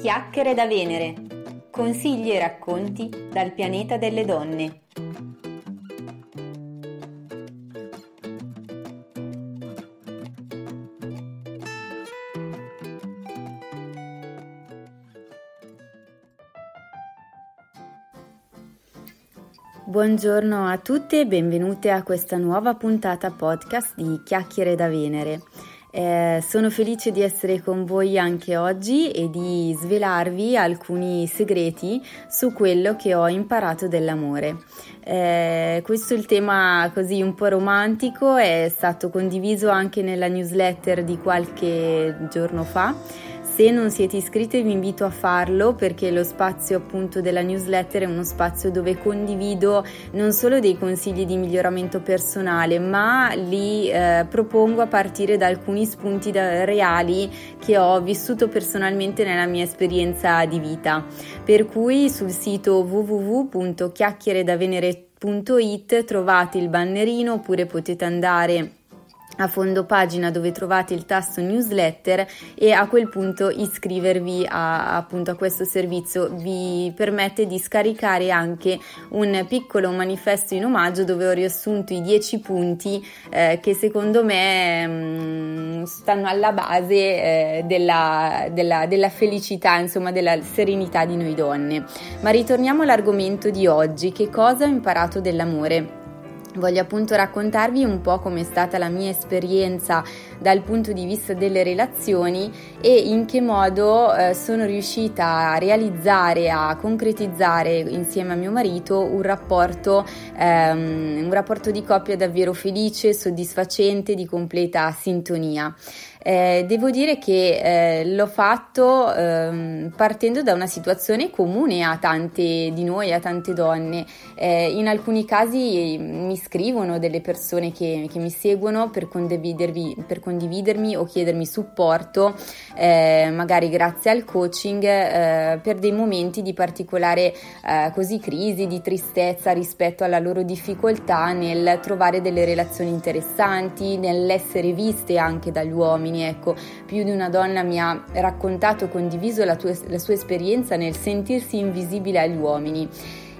Chiacchiere da Venere. Consigli e racconti dal pianeta delle donne. Buongiorno a tutte e benvenute a questa nuova puntata podcast di Chiacchiere da Venere. Eh, sono felice di essere con voi anche oggi e di svelarvi alcuni segreti su quello che ho imparato dell'amore. Eh, questo è il tema così un po' romantico, è stato condiviso anche nella newsletter di qualche giorno fa se non siete iscritti vi invito a farlo perché lo spazio appunto della newsletter è uno spazio dove condivido non solo dei consigli di miglioramento personale ma li eh, propongo a partire da alcuni spunti da, reali che ho vissuto personalmente nella mia esperienza di vita. Per cui sul sito www.chiacchieredavenere.it trovate il bannerino oppure potete andare a fondo pagina dove trovate il tasto newsletter e a quel punto iscrivervi a, appunto a questo servizio. Vi permette di scaricare anche un piccolo manifesto in omaggio dove ho riassunto i 10 punti eh, che secondo me mh, mm, stanno alla base eh, della, della, della felicità insomma della serenità di noi donne. Ma ritorniamo all'argomento di oggi. Che cosa ho imparato dell'amore Voglio appunto raccontarvi un po' com'è stata la mia esperienza dal punto di vista delle relazioni e in che modo eh, sono riuscita a realizzare, a concretizzare insieme a mio marito un rapporto, ehm, un rapporto di coppia davvero felice, soddisfacente, di completa sintonia. Eh, devo dire che eh, l'ho fatto eh, partendo da una situazione comune a tante di noi, a tante donne. Eh, in alcuni casi mi scrivono delle persone che, che mi seguono per, per, condividermi o chiedermi supporto, eh, magari grazie al coaching, eh, per dei momenti di particolare così crisi, di tristezza rispetto alla loro difficoltà nel trovare delle relazioni interessanti, nell'essere viste anche dagli uomini, ecco, più di una donna mi ha raccontato, condiviso la, tua, la sua esperienza nel sentirsi invisibile agli uomini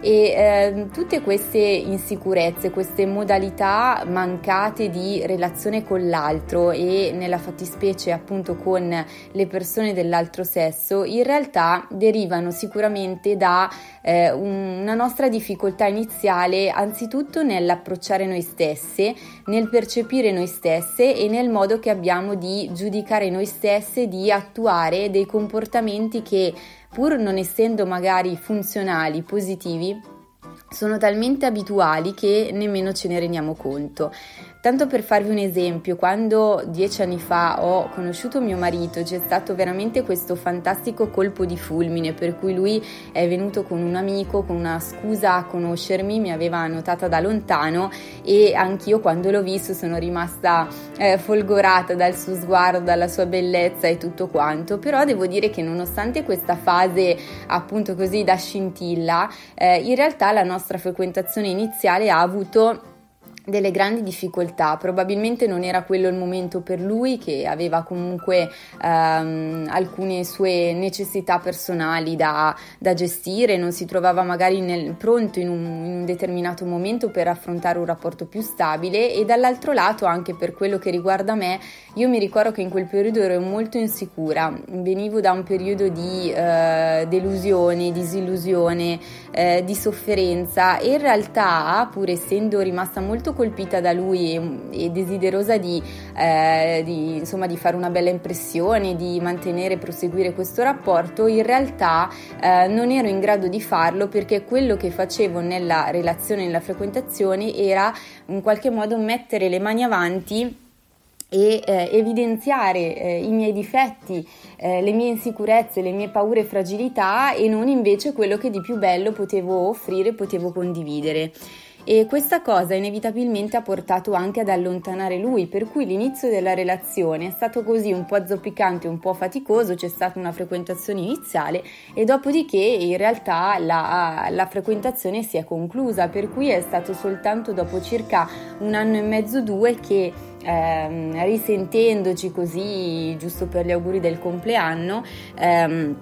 e eh, tutte queste insicurezze, queste modalità mancate di relazione con l'altro e nella fattispecie appunto con le persone dell'altro sesso, in realtà derivano sicuramente da eh, una nostra difficoltà iniziale anzitutto nell'approcciare noi stesse, nel percepire noi stesse e nel modo che abbiamo di giudicare noi stesse, di attuare dei comportamenti che pur non essendo magari funzionali, positivi, sono talmente abituali che nemmeno ce ne rendiamo conto. Tanto per farvi un esempio, quando dieci anni fa ho conosciuto mio marito c'è stato veramente questo fantastico colpo di fulmine per cui lui è venuto con un amico, con una scusa a conoscermi, mi aveva notata da lontano e anch'io quando l'ho visto sono rimasta eh, folgorata dal suo sguardo, dalla sua bellezza e tutto quanto, però devo dire che nonostante questa fase appunto così da scintilla, eh, in realtà la nostra frequentazione iniziale ha avuto delle grandi difficoltà, probabilmente non era quello il momento per lui che aveva comunque ehm, alcune sue necessità personali da, da, gestire, non si trovava magari nel, pronto in un, in un, determinato momento per affrontare un rapporto più stabile e dall'altro lato anche per quello che riguarda me, io mi ricordo che in quel periodo ero molto insicura, venivo da un periodo di eh, delusione, disillusione, eh, di sofferenza e in realtà pur essendo rimasta molto colpita da lui e, desiderosa di, eh, di, insomma, di, fare una bella impressione, di mantenere e proseguire questo rapporto, in realtà eh, non ero in grado di farlo perché quello che facevo nella relazione, nella frequentazione era in qualche modo mettere le mani avanti e eh, evidenziare eh, i miei difetti, eh, le mie insicurezze, le mie paure e fragilità e non invece quello che di più bello potevo offrire, potevo condividere e questa cosa inevitabilmente ha portato anche ad allontanare lui, per cui l'inizio della relazione è stato così un po' zoppicante, un po' faticoso, c'è stata una frequentazione iniziale e dopodiché in realtà la, la frequentazione si è conclusa, per cui è stato soltanto dopo circa un anno e mezzo, due che ehm, risentendoci così, giusto per gli auguri del compleanno, ehm,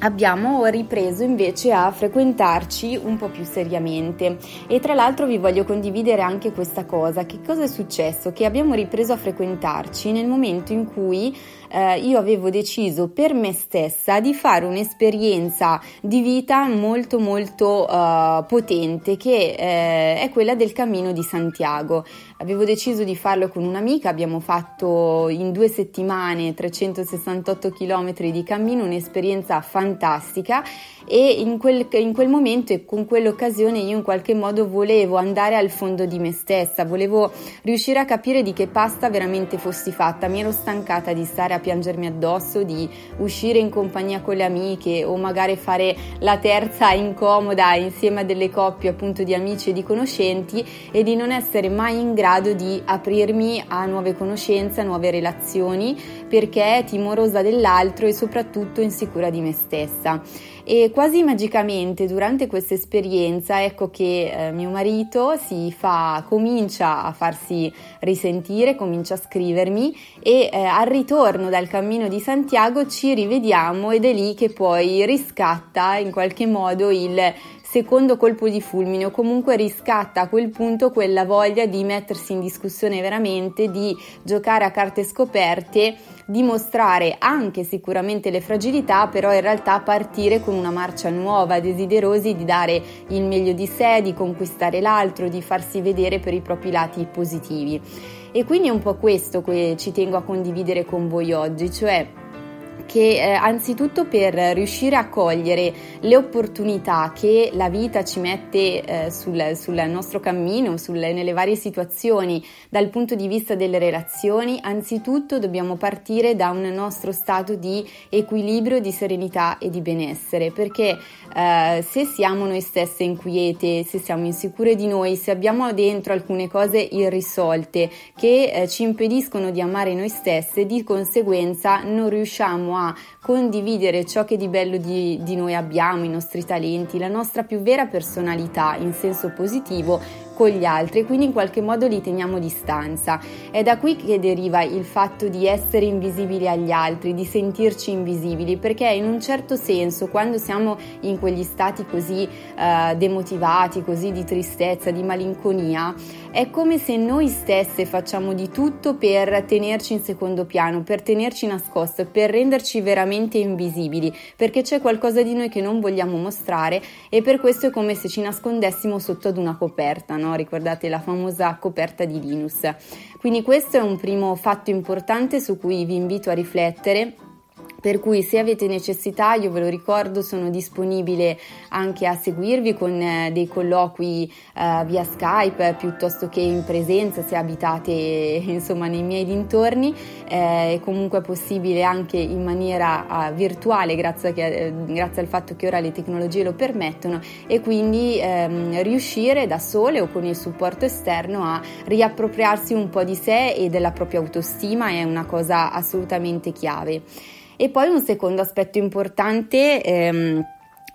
abbiamo ripreso invece a frequentarci un po' più seriamente. E tra l'altro vi voglio condividere anche questa cosa. Che cosa è successo? Che abbiamo ripreso a frequentarci nel momento in cui eh, io avevo deciso per me stessa di fare un'esperienza di vita molto molto uh, potente che eh, è quella del cammino di Santiago. Avevo deciso di farlo con un'amica, abbiamo fatto in due settimane 368 km di cammino, un'esperienza fantastica e in quel, in quel momento e con quell'occasione io in qualche modo volevo andare al fondo di me stessa, volevo riuscire a capire di che pasta veramente fossi fatta, mi ero stancata di stare a piangermi addosso, di uscire in compagnia con le amiche o magari fare la terza incomoda insieme a delle coppie appunto di amici e di conoscenti e di non essere mai in grado di aprirmi a nuove conoscenze, a nuove relazioni perché timorosa dell'altro e soprattutto insicura di me stessa. E quasi magicamente durante questa esperienza ecco che eh, mio marito si fa, comincia a farsi risentire, comincia a scrivermi e eh, al ritorno dal cammino di Santiago ci rivediamo ed è lì che poi riscatta in qualche modo il secondo colpo di fulmine o comunque riscatta a quel punto quella voglia di mettersi in discussione veramente, di giocare a carte scoperte, dimostrare anche sicuramente le fragilità, però in realtà partire con una marcia nuova, desiderosi di dare il meglio di sé, di conquistare l'altro, di farsi vedere per i propri lati positivi. E quindi è un po' questo che ci tengo a condividere con voi oggi, cioè che eh, anzitutto per riuscire a cogliere le opportunità che la vita ci mette eh, sul, sul, nostro cammino, sul, nelle varie situazioni dal punto di vista delle relazioni, anzitutto dobbiamo partire da un nostro stato di equilibrio, di serenità e di benessere, perché eh, se siamo noi stesse inquiete, se siamo insicure di noi, se abbiamo dentro alcune cose irrisolte che eh, ci impediscono di amare noi stesse, di conseguenza non riusciamo a condividere ciò che di bello di, di noi abbiamo, i nostri talenti, la nostra più vera personalità in senso positivo con gli altri e quindi in qualche modo li teniamo distanza. È da qui che deriva il fatto di essere invisibili agli altri, di sentirci invisibili, perché in un certo senso quando siamo in quegli stati così uh, demotivati, così di tristezza, di malinconia, è come se noi stesse facciamo di tutto per tenerci in secondo piano, per tenerci nascosto, per renderci veramente invisibili, perché c'è qualcosa di noi che non vogliamo mostrare e per questo è come se ci nascondessimo sotto ad una coperta, no? No? ricordate la famosa coperta di Linus. Quindi questo è un primo fatto importante su cui vi invito a riflettere per cui se avete necessità, io ve lo ricordo, sono disponibile anche a seguirvi con eh, dei colloqui eh, via Skype piuttosto che in presenza se abitate insomma nei miei dintorni, eh, è comunque possibile anche in maniera uh, virtuale grazie, che, eh, grazie, al fatto che ora le tecnologie lo permettono e quindi ehm, riuscire da sole o con il supporto esterno a riappropriarsi un po' di sé e della propria autostima è una cosa assolutamente chiave. E poi un secondo aspetto importante ehm,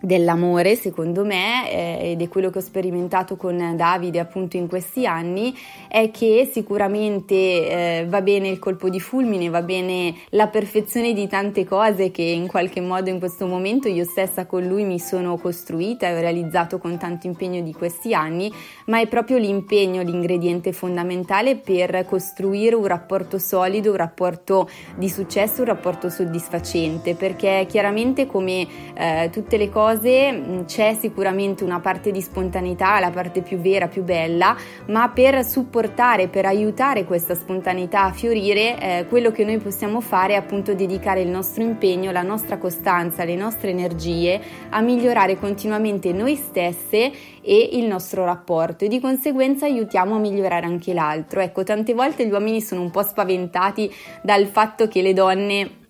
dell'amore, secondo me, eh, ed è quello che ho sperimentato con Davide appunto in questi anni, è che sicuramente eh, va bene il colpo di fulmine, va bene la perfezione di tante cose che in qualche modo in questo momento io stessa con lui mi sono costruita e ho realizzato con tanto impegno di questi anni, ma è proprio l'impegno l'ingrediente fondamentale per costruire un rapporto solido, un rapporto di successo, un rapporto soddisfacente, perché chiaramente come eh, tutte le cose cose mm, c'è sicuramente una parte di spontaneità, la parte più vera, più bella, ma per supportare, per aiutare questa spontaneità a fiorire, eh, quello che noi possiamo fare è appunto dedicare il nostro impegno, la nostra costanza, le nostre energie a migliorare continuamente noi stesse e il nostro rapporto e di conseguenza aiutiamo a migliorare anche l'altro. Ecco, tante volte gli uomini sono un po' spaventati dal fatto che le donne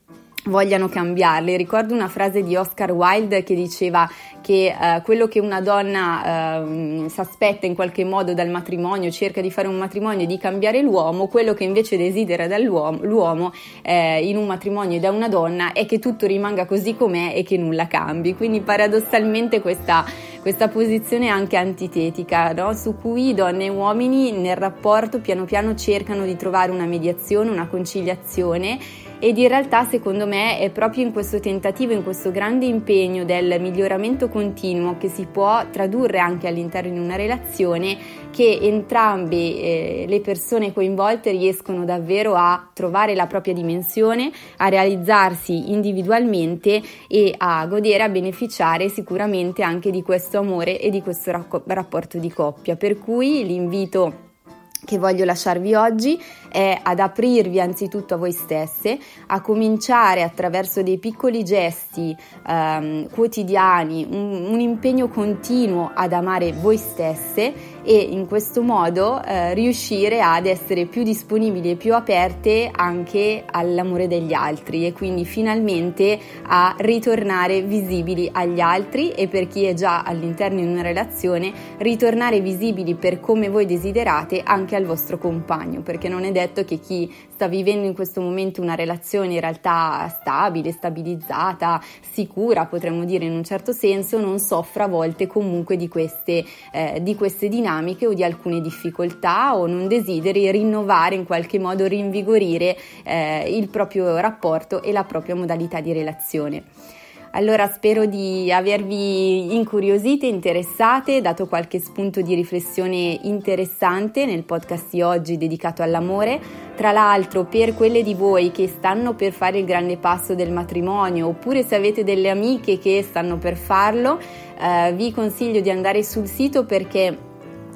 vogliano cambiarle. Ricordo una frase di Oscar Wilde che diceva che eh, quello che una donna eh, si aspetta in qualche modo dal matrimonio, cerca di fare un matrimonio e di cambiare l'uomo, quello che invece desidera dall'uomo l'uomo, eh, in un matrimonio da una donna è che tutto rimanga così com'è e che nulla cambi. Quindi paradossalmente questa, questa posizione è anche antitetica, no? su cui donne e uomini nel rapporto piano piano cercano di trovare una mediazione, una conciliazione ed in realtà secondo me è proprio in questo tentativo, in questo grande impegno del miglioramento continuo che si può tradurre anche all'interno di una relazione che entrambe eh, le persone coinvolte riescono davvero a trovare la propria dimensione, a realizzarsi individualmente e a godere, a beneficiare sicuramente anche di questo amore e di questo rapporto di coppia. Per cui l'invito che voglio lasciarvi oggi è ad aprirvi anzitutto a voi stesse, a cominciare attraverso dei piccoli gesti ehm, quotidiani, un, un, impegno continuo ad amare voi stesse e in questo modo eh, riuscire ad essere più disponibili e più aperte anche all'amore degli altri e quindi finalmente a ritornare visibili agli altri e per chi è già all'interno di una relazione ritornare visibili per come voi desiderate anche al vostro compagno perché non è detto detto che chi sta vivendo in questo momento una relazione in realtà stabile, stabilizzata, sicura, potremmo dire in un certo senso, non soffra a volte comunque di queste, eh, di queste dinamiche o di alcune difficoltà o non desideri rinnovare in qualche modo, rinvigorire eh, il proprio rapporto e la propria modalità di relazione. Allora spero di avervi incuriosite, interessate, dato qualche spunto di riflessione interessante nel podcast di oggi dedicato all'amore. Tra l'altro, per quelle di voi che stanno per fare il grande passo del matrimonio, oppure se avete delle amiche che stanno per farlo, eh, vi consiglio di andare sul sito perché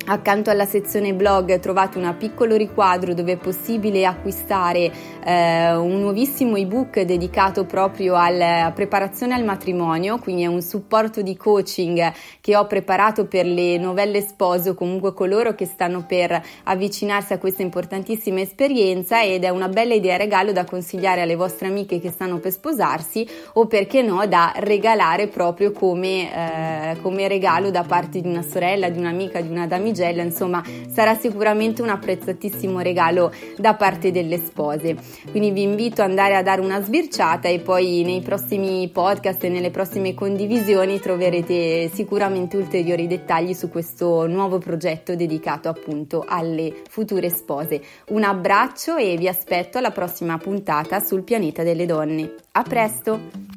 Accanto alla sezione blog trovate un piccolo riquadro dove è possibile acquistare eh, un nuovissimo ebook dedicato proprio alla preparazione al matrimonio, quindi è un supporto di coaching che ho preparato per le novelle spose o comunque coloro che stanno per avvicinarsi a questa importantissima esperienza ed è una bella idea regalo da consigliare alle vostre amiche che stanno per sposarsi o perché no da regalare proprio come, eh, come regalo da parte di una sorella, di un'amica, di una damigella Margella, insomma sarà sicuramente un apprezzatissimo regalo da parte delle spose. Quindi vi invito ad andare a dare una sbirciata e poi nei prossimi podcast e nelle prossime condivisioni troverete sicuramente ulteriori dettagli su questo nuovo progetto dedicato appunto alle future spose. Un abbraccio e vi aspetto alla prossima puntata sul pianeta delle donne. A presto!